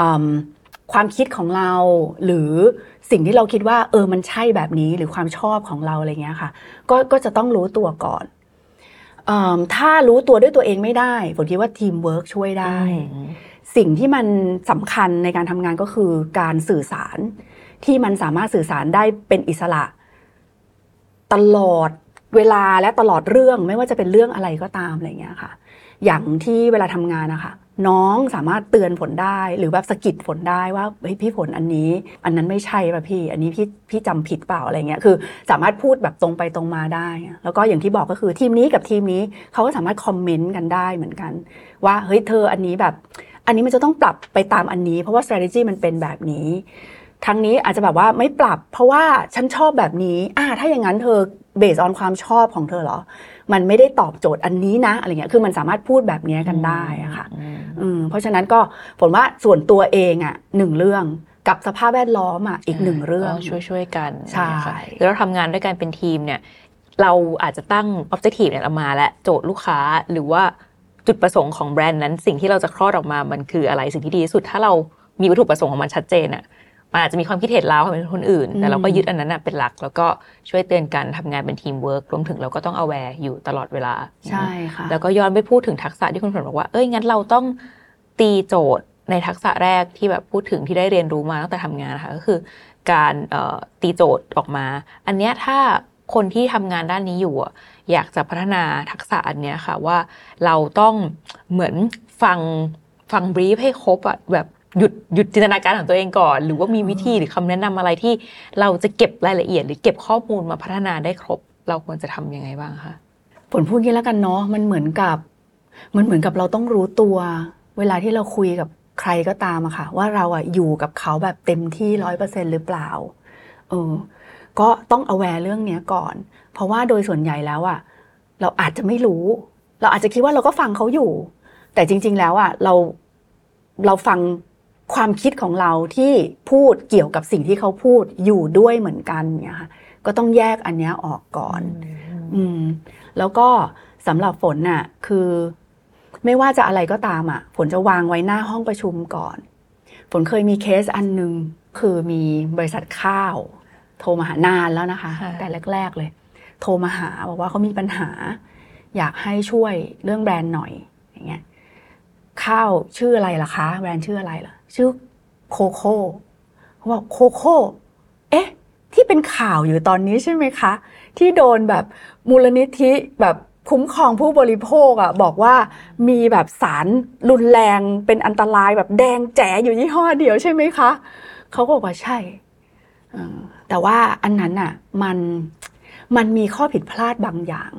อืม ความคิดของเรา หรือสิ่งที่เราคิดว่า เออมันใช่แบบนี้หรือความชอบของเราอะไรเงี้ยค่ะ ก็ก็จะต้องรู้ตัวก่อนอืมถ้ารู้ตัวด้วยตัวเองไม่ได้ฝนคิดว่าทีมเวิร์กช่วยได้ สิ่งที่มันสำคัญในการทำงานก็คือการสื่อสารที่มันสามารถสื่อสารได้เป็นอิสระ ตลอดเวลาและตลอดเรื่องไม่ว่าจะเป็นเรื่องอะไรก็ตามอะไรเงี้ยค่ะ อย่างที่เวลาทำงานนะคะ น้องสามารถเตือนฝนได้ หรือแบบสะกิดฝนได้ว่าเฮ้ยพี่ฝนอันนี้ อันนั้นไม่ใช่ป่ะพี่ อันนี้พี่พี่จำผิดเปล่าอะไรเงี้ยคือ สามารถพูดแบบตรงไปตรงมาได้ แล้วก็อย่างที่บอกก็คือทีมนี้กับทีมนี้เขาก็สามารถคอมเมนต์กันได้เหมือนกัน ว่าเฮ้ยเธออันนี้แบบ อันนี้มันจะต้องปรับไปตามอันนี้ เพราะว่า strategy มันเป็นแบบนี้ทางนี้อาจจะแบบว่าไม่ปรับ เพราะว่าฉันชอบแบบนี้ อ่า ถ้าอย่างนั้นเธอ เบสออนความชอบของเธอเหรอ มันไม่ได้ตอบโจทย์อันนี้นะอะไรเงี้ย คือมันสามารถพูดแบบนี้กันได้อะค่ะอืมเพราะฉะนั้นก็ผมว่าส่วนตัวเองอะหนึ่งเรื่องกับสภาพแวดล้อมอะอีกหนึ่งเรื่องช่วยช่วยๆกันใช่นะคะคือเราทำงานด้วยกันเป็นทีมเนี่ย เราอาจจะตั้ง objective เนี่ยออกมาและโจทย์ลูกค้าหรือว่าจุดประสงค์ของแบรนด์นั้น สิ่งที่เราจะคลอดออกมามันคืออะไรสิ่งที่ดีที่สุดถ้าเรามีวัตถุประสงค์ของมันชัดเจนอะ มันอาจจะมีความคิดเห็นเราความเห็นคนอื่น แต่เราก็ยึดอันนั้นน่ะเป็นหลัก แล้วก็ช่วยเตือนกันทำงานเป็นทีมเวิร์กรวมถึงเราก็ต้อง aware อยู่ตลอดเวลาใช่ค่ะแล้วก็ย้อนไปพูดถึงทักษะที่คุณฝนบอกว่าเอ้ยงั้นเราต้องตีโจทย์ในทักษะแรกที่แบบพูดถึงที่ได้เรียนรู้มาตั้งแต่ทำงานนะคะก็คือ การเอ่อตีโจทย์ออกมา อันเนี้ยถ้าคนที่ทำงานด้านนี้อยู่อะอยากจะพัฒนาทักษะอันเนี้ยค่ะว่าเราต้องเหมือนฟังฟังบรีฟให้ครบอะแบบ หยุดหยุดจินตนาการของตัวเองก่อน หรือว่ามีวิธีหรือคำแนะนำอะไรที่เราจะเก็บรายละเอียด หรือเก็บข้อมูลมาพัฒนาได้ครบ เราควรจะทำยังไงบ้างคะผลพูดงี้แล้วกันเนาะมันเหมือนกับ มันเหมือนกับเราต้องรู้ตัว เวลาที่เราคุยกับใครก็ตามอะค่ะ ว่าเราอะอยู่กับเขาแบบเต็มที่ร้อยเปอร์เซ็นหรือเปล่าเออก็ต้อง aware เรื่องเนี้ยก่อน เพราะว่าโดยส่วนใหญ่แล้วอะเราอาจจะไม่รู้ เราอาจจะคิดว่าเราก็ฟังเขาอยู่ แต่จริง ๆ แล้วอะเราเราฟัง ความคิดของเราที่พูดเกี่ยวกับสิ่งที่เขาพูดอยู่ด้วยเหมือนกันเนี่ยค่ะก็ต้องแยกอันเนี้ยออกก่อน อืม แล้วก็สำหรับฝนน่ะ คือ ไม่ว่าจะอะไรก็ตามอะ ฝนจะวางไว้หน้าห้องประชุมก่อน ฝนเคยมีเคสอันหนึ่งคือมีบริษัทข้าว โทรมาหานานแล้วนะคะค่ะแต่แรก ๆ เลย โทรมาหาบอกว่าเขามีปัญหา อยากให้ช่วยเรื่องแบรนด์หน่อย อย่างเงี้ยข้าวชื่ออะไรล่ะคะ แบรนด์ชื่ออะไรล่ะ ชื่อโคโค่เขาบอกโคโค่เอ๊ะ ที่เป็นข่าวอยู่ตอนนี้ใช่ไหมคะ ที่โดนแบบมูลนิธิแบบคุ้มครองผู้บริโภคอะบอกว่ามีแบบสารรุนแรงเป็นอันตรายแบบแดงแจ๋อยู่ยี่ห้อเดียวใช่ไหมคะเขาก็บอกว่าใช่แต่ว่าอันนั้นอะมันมันมีข้อผิดพลาดบางอย่าง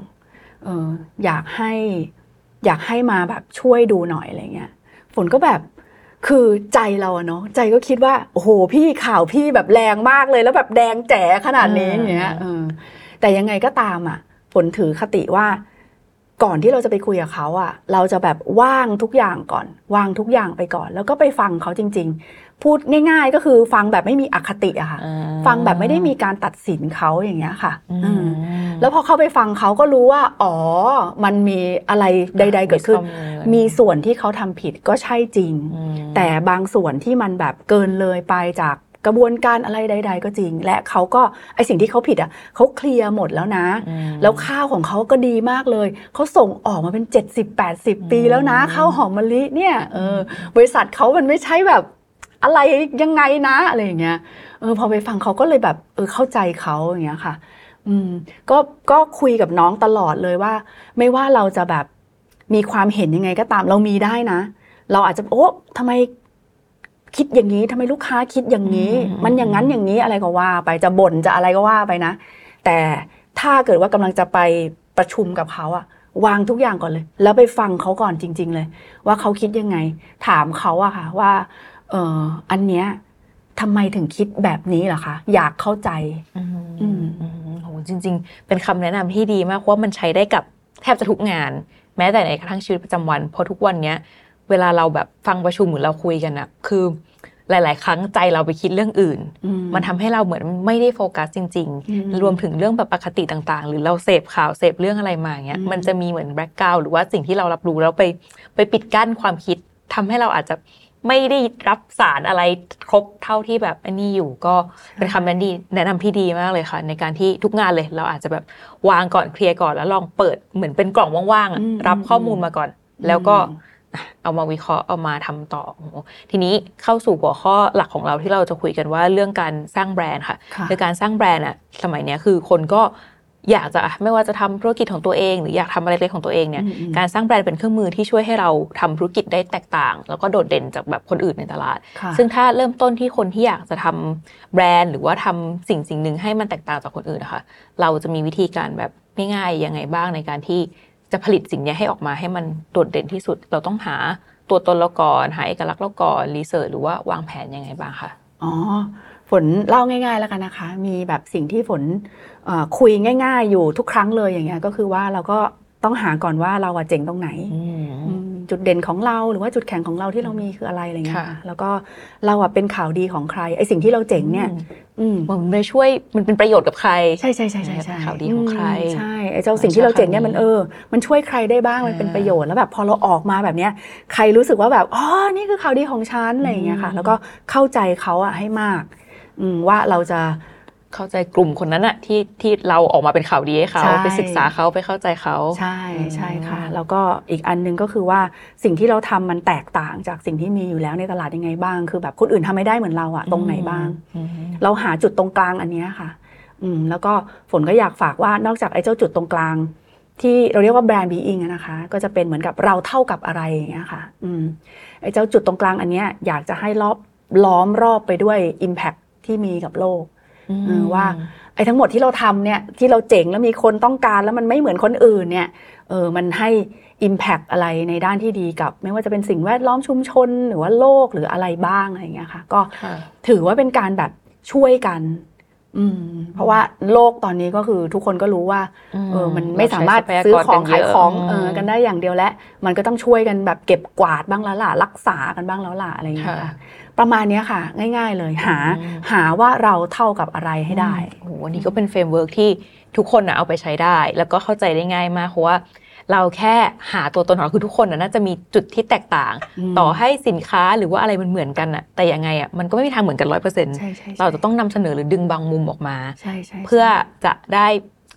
เอออยากให้อยากให้มาแบบช่วยดูหน่อยอะไรเงี้ยฝนก็แบบ คือใจเราอะเนาะใจก็คิดว่าโอ้โหพี่ข่าวพี่แบบแรงมากเลยแล้วแบบแดงแจ๋ขนาดนี้อืมอย่างเงี้ยเออแต่ยังไงก็ตามอะฝนถือคติว่า ก่อนที่เราจะไปคุยกับเขาอะเราจะแบบว่างทุกอย่างก่อนวางทุกอย่างไปก่อน แล้วก็ไปฟังเขาจริง ๆ พูดง่าย ๆ ก็คือฟังแบบไม่มีอคติอะค่ะ ฟังแบบไม่ได้มีการตัดสินเขาอย่างเงี้ยค่ะอือืมมแล้วพอเข้าไปฟังเขาก็รู้ว่า อ๋อ มันมีอะไรใด ๆ เกิดขึ้น มีข้อมูลมีส่วนที่เขาทำผิดก็ใช่จริงอืมแต่บางส่วนที่มันแบบเกินเลยไปจาก กระบวนการอะไรใด ๆ ก็จริง และเขาก็ไอสิ่งที่เขาผิดอะเขาเคลียร์หมดแล้วนะอืมแล้วข้าวของเขาก็ดีมากเลยเขาส่งออกมาเป็น 70-80 ปีแล้วนะข้าวหอมมะลิเนี่ยเออบริษัทเขามันไม่ใช่แบบอะไรยังไงนะอะไรอย่างเงี้ยเออพอไปฟังเขาก็เลยแบบเออเข้าใจเขาอย่างเงี้ยค่ะ อืมก็ก็คุยกับน้องตลอดเลยว่า ไม่ว่าเราจะแบบมีความเห็นยังไงก็ตามเรามีได้นะ เราอาจจะโอ้ทำไม คิดอย่างนี้ทำไมลูกค้าคิดอย่างนี้อืมมันอย่างนั้นอย่างนี้อะไรก็ว่า ไปจะบ่นจะอะไรก็ว่าไปนะ แต่ถ้าเกิดว่ากำลังจะไปประชุมกับเขาอะวางทุกอย่างก่อนเลย แล้วไปฟังเขาก่อนจริง ๆ เลย ว่าเขาคิดยังไง ถามเขาอะค่ะว่า เอออันเนี้ยทำไมถึงคิดแบบนี้ล่ะคะ อยากเข้าใจอืมอืมอืมโหจริง ๆ เป็นคำแนะนำที่ดีมากเพราะว่ามันใช้ได้กับแทบจะทุกงาน แม้แต่ในกระทั่งชีวิตประจำวันเพราะทุกวันเนี้ย เวลาเราแบบฟังประชุมหรือเราคุยกันอะคือ หลาย ๆ ครั้งใจเราไปคิดเรื่องอื่นอืมันทำให้เราเหมือนไม่ได้โฟกัสจริงอืมๆรวมถึงเรื่องแบบปกติต่าง ๆ หรือเราเสพข่าวเสพเรื่องอะไรมาเงี้ยอืมมันจะมีเหมือนแบ็กกราวหรือว่าสิ่งที่เรารับรู้แล้วไปไปปิดกั้นความคิดทำให้เราอาจจะไม่ได้รับสารอะไรครบเท่าที่แบบอันนี้อยู่ก็เป็นคำแนะนำดีแนะนำที่ดีมากเลยค่ะ ในการที่ทุกงานเลยเราอาจจะแบบวางก่อนเคลียร์ก่อนแล้วลองเปิดเหมือนเป็นกล่องว่างๆอะอืมรับข้อมูลมาก่อน แล้วก็อืมอะ เอามาวิเคราะห์เอามาทำต่อโอ้โหทีนี้เข้าสู่หัวข้อหลักของเราที่เราจะคุยกันว่าเรื่องการสร้างแบรนด์ค่ะค่ะคือการสร้างแบรนด์อะสมัยเนี้ยคือคนก็อยากจะอะไม่ว่าจะทำธุรกิจของตัวเอง หรืออยากทำอะไรเล็กๆของตัวเองเนี่ยอืมอืมการสร้างแบรนด์เป็นเครื่องมือที่ช่วยให้เราทำธุรกิจได้แตกต่าง แล้วก็โดดเด่นจากแบบคนอื่นในตลาดค่ะซึ่งถ้าเริ่มต้นที่คนที่อยากจะทำแบรนด์ หรือว่าทำสิ่งสิ่งหนึ่งให้มันแตกต่างจากคนอื่นนะคะเราจะมีวิธีการแบบง่ายๆยังไงบ้างในการที่ จะผลิตสิ่งเนี้ยให้ออกมาให้มันโดดเด่นที่สุด เราต้องหาตัวตนเราก่อนหาเอกลักษณ์เราก่อนรีเสิร์ชหรือว่าวางแผนยังไงบ้างคะอ๋อฝนเล่าง่ายๆแล้วกันนะคะ มีแบบสิ่งที่ฝนเอ่อคุยง่าย ๆ อยู่ทุกครั้งเลยอย่างเงี้ยก็คือว่าเราก็ต้องหาก่อนว่าเราอะเจ๋งตรงไหนอืม จุดเด่นของเรา หรือว่าจุดแข็งของเราที่เรามีคืออะไรอะไรเงี้ยค่ะค่ะแล้วก็เราอะเป็นข่าวดีของใครไอสิ่งที่เราเจ๋งเนี่ยอืมมันไม่ช่วยมันเป็นประโยชน์กับใคร ใช่ใช่ใช่ใช่ใช่ข่าวดีของใครมใช่ไอ้เจ้าสิ่งที่เราเจ๋งเนี่ยมันใช้คำนี้เออ มันช่วยใครได้บ้างมันเป็นประโยชน์แล้วแบบพอเราออกมาแบบเนี้ยใครรู้สึกว่าแบบอ๋อนี่คือข่าวดีของฉันอะไรอย่างเงี้ยค่ะ แล้วก็เข้าใจเขาอะให้มากอืมว่าเราจะ เข้าใจกลุ่มคนนั้นอะที่ที่เราออกมาเป็นข่าวดีให้เขาใช่ไปศึกษาเขาไปเข้าใจเขาใช่ใช่ค่ะอืมแล้วก็อีกอันหนึงก็คือว่าสิ่งที่เราทำมันแตกต่างจากสิ่งที่มีอยู่แล้วในตลาดยังไงบ้าง คือแบบคนอื่นทำไม่ได้เหมือนเราอะตรงไหนบ้างอืมเราหาจุดตรงกลางอันเนี้ยค่ะ อืมแล้วก็ฝนก็อยากฝากว่านอกจากไอ้เจ้าจุดตรงกลางที่เราเรียกว่าแบรนด์บีอิงนะคะ ก็จะเป็นเหมือนกับเราเท่ากับอะไรอย่างเงี้ยค่ะอืมไอ้เจ้าจุดตรงกลางอันเนี้ยอยากจะให้รอบล้อมรอบไปด้วย Impact ที่มีกับโลกเออ ว่าไอ้ทั้งหมดที่เราทำเนี่ยที่เราเจ๋งแล้วมีคนต้องการแล้วมันไม่เหมือนคนอื่นเนี่ยเออมันให้ Impact อะไรในด้านที่ดีกับ ไม่ว่าจะเป็นสิ่งแวดล้อมชุมชน หรือว่าโลกหรืออะไรบ้างอะไรอย่างเงี้ยค่ะ ก็ค่ะถือว่าเป็นการแบบช่วยกัน อืม เพราะว่าโลกตอนนี้ก็คือทุกคนก็รู้ว่า เออ มันไม่สามารถซื้อของขายของเออกันได้อย่างเดียวและ มันก็ต้องช่วยกันแบบเก็บกวาดบ้างแล้วล่ะรักษากันบ้างแล้วล่ะอะไรอย่างเงี้ยค่ะค่ะ ประมาณเนี้ยค่ะ ง่าย ๆ เลยหาอืมหาว่าเราเท่ากับอะไรให้ได้โอ้โหอันนี้ก็เป็น framework ที่ทุกคนนะเอาไปใช้ได้ แล้วก็เข้าใจได้ง่ายมากเพราะว่าเราแค่หาตัวตนของเราคือทุกคนนะน่าจะมีจุดที่แตกต่างอืมต่อให้สินค้าหรือว่าอะไรมันเหมือนกันอะแต่ยังไงอะมันก็ไม่มีทางเหมือนกันร้อยเปอร์เซ็นต์ใช่ใช่ใช่เราจะต้องนำเสนอหรือดึงบางมุมออกมาใช่ใช่เพื่อจะได้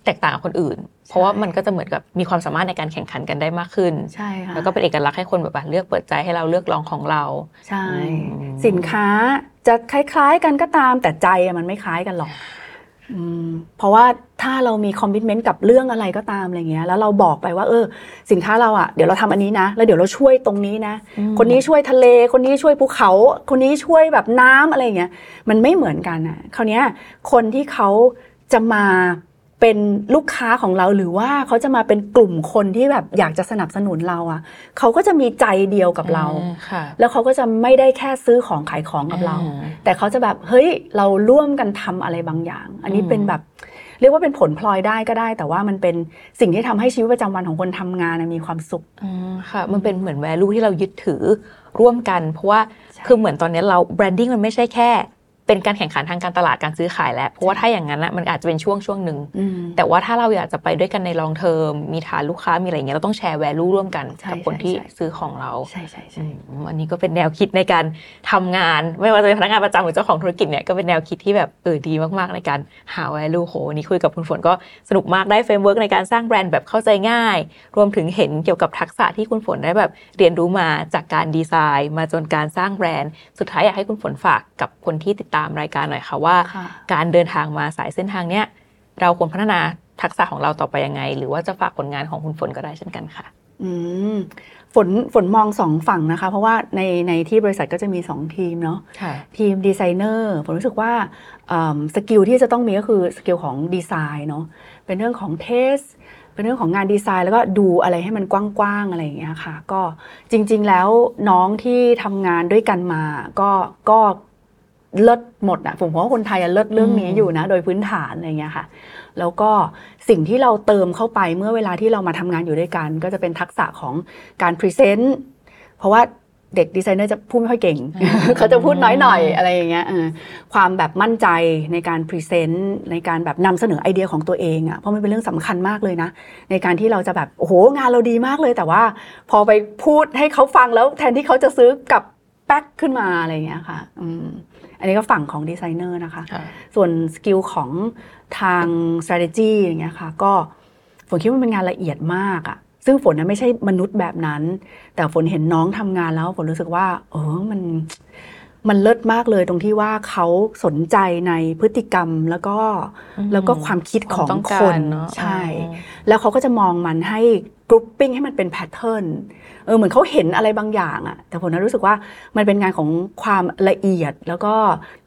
แตกต่างกับคนอื่น เพราะว่ามันก็จะเหมือนกับมีความสามารถในการแข่งขันกันได้มากขึ้นใช่ค่ะแล้วก็เป็นเอกลักษณ์ให้คนแบบว่าเลือกเปิดใจให้เราเลือกลองของเรา ใช่อืมสินค้าจะคล้าย ๆ กันก็ตามแต่ใจอะมันไม่คล้ายกันหรอกอืมเพราะว่าถ้าเรามีคอมมิชเมนต์กับเรื่องอะไรก็ตามอะไรเงี้ย แล้วเราบอกไปว่า เออ สินค้าเราอะเดี๋ยวเราทำอันนี้นะ แล้วเดี๋ยวเราช่วยตรงนี้นะอืมคนนี้ช่วยทะเล คนนี้ช่วยภูเขา คนนี้ช่วยแบบน้ำอะไรเงี้ย มันไม่เหมือนกันอะคราวเนี้ยคนที่เขาจะมา เป็นลูกค้าของเราหรือว่าเขาจะมาเป็นกลุ่มคนที่แบบอยากจะสนับสนุนเราอะเขาก็จะมีใจเดียวกับเราอืมค่ะแล้วเขาก็จะไม่ได้แค่ซื้อของขายของกับเราอืมแต่เขาจะแบบเฮ้ยเราร่วมกันทำอะไรบางอย่าง อันนี้อืมเป็นแบบเรียกว่าเป็นผลพลอยได้ก็ได้ แต่ว่ามันเป็นสิ่งที่ทำให้ชีวิตประจำวันของคนทำงานนะมีความสุขอืมค่ะ มันเป็นเหมือน value ที่เรายึดถือร่วมกัน เพราะว่าใช่คือเหมือนตอนนี้เรา branding มันไม่ใช่แค่ เป็นการแข่งขันทางการตลาดการซื้อขายแล้วเพราะว่าถ้าอย่างนั้นนะมันอาจจะเป็นช่วงช่วงหนึ่งอืมแต่ว่าถ้าเราอยากจะไปด้วยกันใน long term มีฐานลูกค้ามีอะไรอย่างเงี้ยเราต้องแชร์ value ร่วมกันใช่กับคนใช่ที่ใช่ซื้อของเราใช่ใช่อืมใช่อันนี้ก็เป็นแนวคิดในการทำงาน ไม่ว่าจะเป็นพนักงานประจำหรือเจ้าของธุรกิจเนี่ยก็เป็นแนวคิดที่แบบเออดีมากๆในการหา value โหวันนี้คุยกับคุณฝนก็สนุกมากได้ framework ในการสร้างแบรนด์แบบเข้าใจง่าย รวมถึงเห็นเกี่ยวกับทักษะที่คุณฝนได้แบบเรียนรู้มาจากการดีไซน์ มาจนการสร้างแบรนด์สุดท้ายอยากให้คุณฝนฝากกับคนที่ติดตามรายการหน่อยค่ะว่าค่ะการเดินทางมาสายเส้นทางเนี้ยเราควรพัฒนาทักษะของเราต่อไปยังไง หรือว่าจะฝากผลงานของคุณฝนก็ได้เช่นกันค่ะ อืมฝนฝนมองสองฝั่งนะคะ เพราะว่าในในที่บริษัทก็จะมีสองทีมเนาะค่ะทีมดีไซเนอร์ฝนรู้สึกว่าอืม skill ที่จะต้องมีก็คือ skill ของดีไซน์เนาะเป็นเรื่องของ taste เป็นเรื่องของงานดีไซน์แล้วก็ดูอะไรให้มันกว้างๆอะไรอย่างเงี้ยค่ะ ก็จริง ๆ แล้วน้องที่ทำงานด้วยกันมา ก็ก็ เลิศหมดอะฝนว่าคนไทยอะเลิศเรื่องนี้อืมอยู่นะ โดยพื้นฐานอะไรอย่างเงี้ยค่ะ แล้วก็สิ่งที่เราเติมเข้าไปเมื่อเวลาที่เรามาทำงานอยู่ด้วยกัน ก็จะเป็นทักษะของการ present เพราะว่าเด็กดีไซเนอร์จะพูดไม่ค่อยเก่ง เขาจะพูดน้อยหน่อยอะไรอย่างเงี้ยเออความแบบมั่นใจในการ present ในการแบบนำเสนอไอเดียของตัวเองอะค่ะเพราะมันเป็นเรื่องสำคัญมากเลยนะ ในการที่เราจะแบบโอ้โหงานเราดีมากเลยแต่ว่า พอไปพูดให้เขาฟังแล้วแทนที่เขาจะซื้อกลับแป๊กขึ้นมาอะไรอย่างเงี้ยค่ะ อืม อันนี้ก็ฝั่งของดีไซเนอร์นะคะค่ะส่วน skill ของทาง strategy อย่างเงี้ยค่ะก็ฝนคิดว่ามันเป็นงานละเอียดมากอะซึ่งฝนนะไม่ใช่มนุษย์แบบนั้น แต่ฝนเห็นน้องทำงานแล้วฝนรู้สึกว่า เออมันมันเลิศมากเลยตรงที่ว่าเขาสนใจในพฤติกรรมแล้วก็อืมแล้วก็ความคิดของความต้องคการนเนอะใช่อืมแล้วเขาก็จะมองมันให้กรุ๊ปปิ้งให้มันเป็นแพทเทิร์น เออเหมือนเขาเห็นอะไรบางอย่างอะแต่ผมนะรู้สึกว่ามันเป็นงานของความละเอียดแล้วก็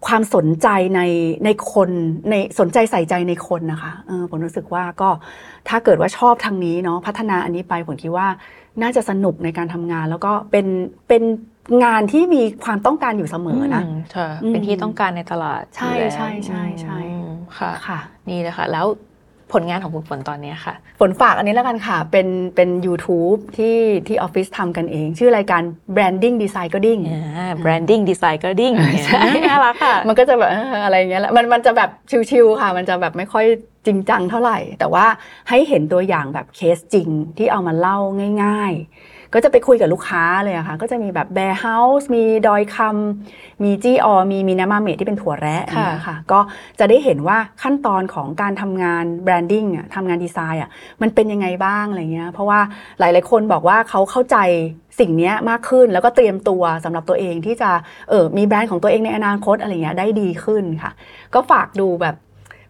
ความสนใจในในคนในสนใจใส่ใจในคนนะคะเออผมรู้สึกว่าก็ถ้าเกิดว่าชอบทางนี้เนาะพัฒนาอันนี้ไปผมคิดว่าน่าจะสนุกในการทำงาน แล้วก็เป็นเป็นงานที่มีความต้องการอยู่เสมอนะค่ะอืมเป็นที่ต้องการในตลาด ใช่อยู่แล้วใช่ใช่ใช่อืมค่ะค่ะ นี่เลยค่ะ แล้ว ผลงานของคุณฝนตอนเนี้ยค่ะ ฝนฝากอันนี้แล้วกันค่ะ เป็นเป็น YouTube ที่ที่ออฟฟิศทำกันเอง ชื่อรายการ Branding Design ก็ดิ้งอ่า branding design ก็ดิ้งใช่น่ารักค่ะ มันก็จะแบบเอออะไรอย่างเงี้ยแหละมันมันจะแบบชิวๆค่ะ มันจะแบบไม่ค่อยจริงจังเท่าไหร่ แต่ว่าให้เห็นตัวอย่างแบบเคสจริงที่เอามาเล่าง่าย ๆ ก็จะไปคุยกับลูกค้าเลยอะค่ะ ก็จะมีแบบ Bearhouse มีดอยคำมีจี้ออมีมีน้ำมาเมดที่เป็นถั่วแระค่ะอย่างเงี้ยค่ะก็จะได้เห็นว่าขั้นตอนของการทำงาน branding อะทำงานดีไซน์อะมันเป็นยังไงบ้างอะไรเงี้ยเพราะว่าหลาย ๆ คนบอกว่าเขาเข้าใจสิ่งเนี้ยมากขึ้นแล้วก็เตรียมตัวสำหรับตัวเองที่จะเออมีแบรนด์ของตัวเองในอนาคตอะไรเงี้ยได้ดีขึ้นค่ะ ก็ฝากดูแบบ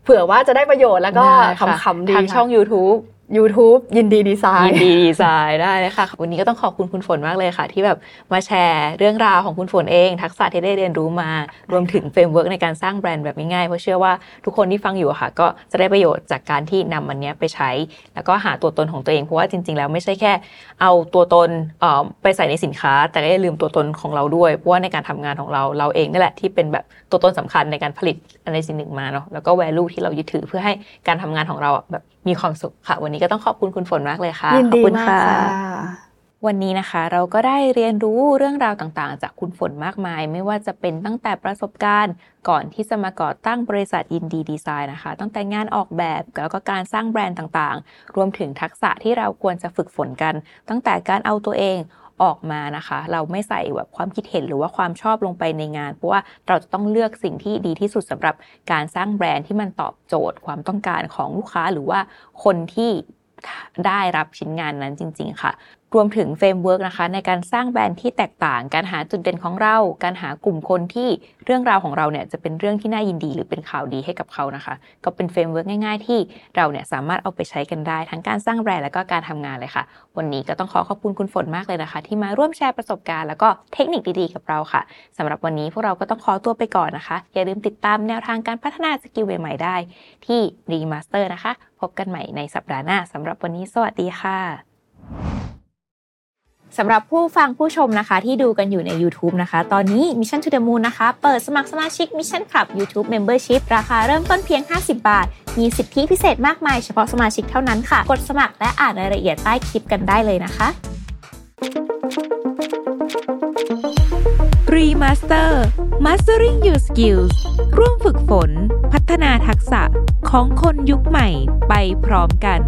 เผื่อว่าจะได้ประโยชน์แล้วก็ได้ค่ะขำๆดีทางค่ะช่อง YouTube YouTube ยินดีดีไซน์ยินดีดีไซน์ได้เลยค่ะ วันนี้ก็ต้องขอบคุณคุณฝนมากเลยค่ะ ที่แบบมาแชร์เรื่องราวของคุณฝนเอง ทักษะที่ได้เรียนรู้มา รวมถึง framework ในการสร้างแบรนด์แบบง่ายๆ เพราะเชื่อว่าทุกคนที่ฟังอยู่ค่ะ ก็จะได้ประโยชน์จากการที่นำมันเนี้ยไปใช้ แล้วก็หาตัวตนของตัวเอง เพราะว่าจริง ๆ แล้วไม่ใช่แค่ เอาตัวตนเอ่อไปใส่ในสินค้า แต่ก็อย่าลืมตัวตนของเราด้วย เพราะว่าในการทำงานของเราเราเองนี่แหละที่เป็นแบบตัวตนสำคัญในการผลิตอะไรสิ่งหนึ่งมาเนาะแล้วก็ value ที่เรายึดถือเพื่อให้การทำงานของเราแบบมีความสุขค่ะ วันนี้ก็ต้องขอบคุณคุณฝนมากเลยค่ะยินขอบดีคุณมากค่ะค่ะวันนี้นะคะเราก็ได้เรียนรู้เรื่องราวต่างๆ จากคุณฝนมากมาย ไม่ว่าจะเป็นตั้งแต่ประสบการณ์ ก่อนที่จะมาก่อตั้งบริษัทยินดีดีไซน์นะคะ ตั้งแต่งานออกแบบแล้วก็การสร้างแบรนด์ต่างๆ รวมถึงทักษะที่เราควรจะฝึกฝนกัน ตั้งแต่การเอาตัวเอง ออกมานะคะ เราไม่ใส่แบบความคิดเห็นหรือว่าความชอบลงไปในงาน เพราะว่าเราจะต้องเลือกสิ่งที่ดีที่สุดสำหรับการสร้างแบรนด์ที่มันตอบโจทย์ความต้องการของลูกค้าหรือว่าคนที่ได้รับชิ้นงานนั้นจริง ๆ ค่ะ รวมถึง framework นะคะในการสร้างแบรนด์ที่แตกต่าง การหาจุดเด่นของเรา การหากลุ่มคนที่เรื่องราวของเราเนี่ยจะเป็นเรื่องที่น่ายินดีหรือเป็นข่าวดีให้กับเขานะคะ ก็เป็น framework ง่ายๆ ที่เราเนี่ยสามารถเอาไปใช้กันได้ ทั้งการสร้างแบรนด์แล้วก็การทำงานเลยค่ะ วันนี้ก็ต้องขอขอบคุณคุณฝนมากเลยนะคะ ที่มาร่วมแชร์ประสบการณ์แล้วก็เทคนิคดีๆ กับเราค่ะสำหรับวันนี้พวกเราก็ต้องขอตัวไปก่อนนะคะ อย่าลืมติดตามแนวทางการพัฒนา skill ใหม่ๆได้ ที่ Remaster นะคะ พบกันใหม่ในสัปดาห์หน้าสำหรับวันนี้สวัสดีค่ะ สำหรับผู้ฟังผู้ชมนะคะ ที่ดูกันอยู่ใน YouTube นะคะ ตอนนี้ Mission to the Moon นะคะ เปิดสมัครสมาชิก Mission Club YouTube Membership ราคาเริ่มต้นเพียง 50 บาท มีสิทธิพิเศษมากมายเฉพาะสมาชิกเท่านั้นค่ะ กดสมัครและอ่านรายละเอียดใต้คลิปกันได้เลยนะคะ Remaster Mastering Your Skills ร่วมฝึกฝน พัฒนาทักษะของคนยุคใหม่ไปพร้อมกัน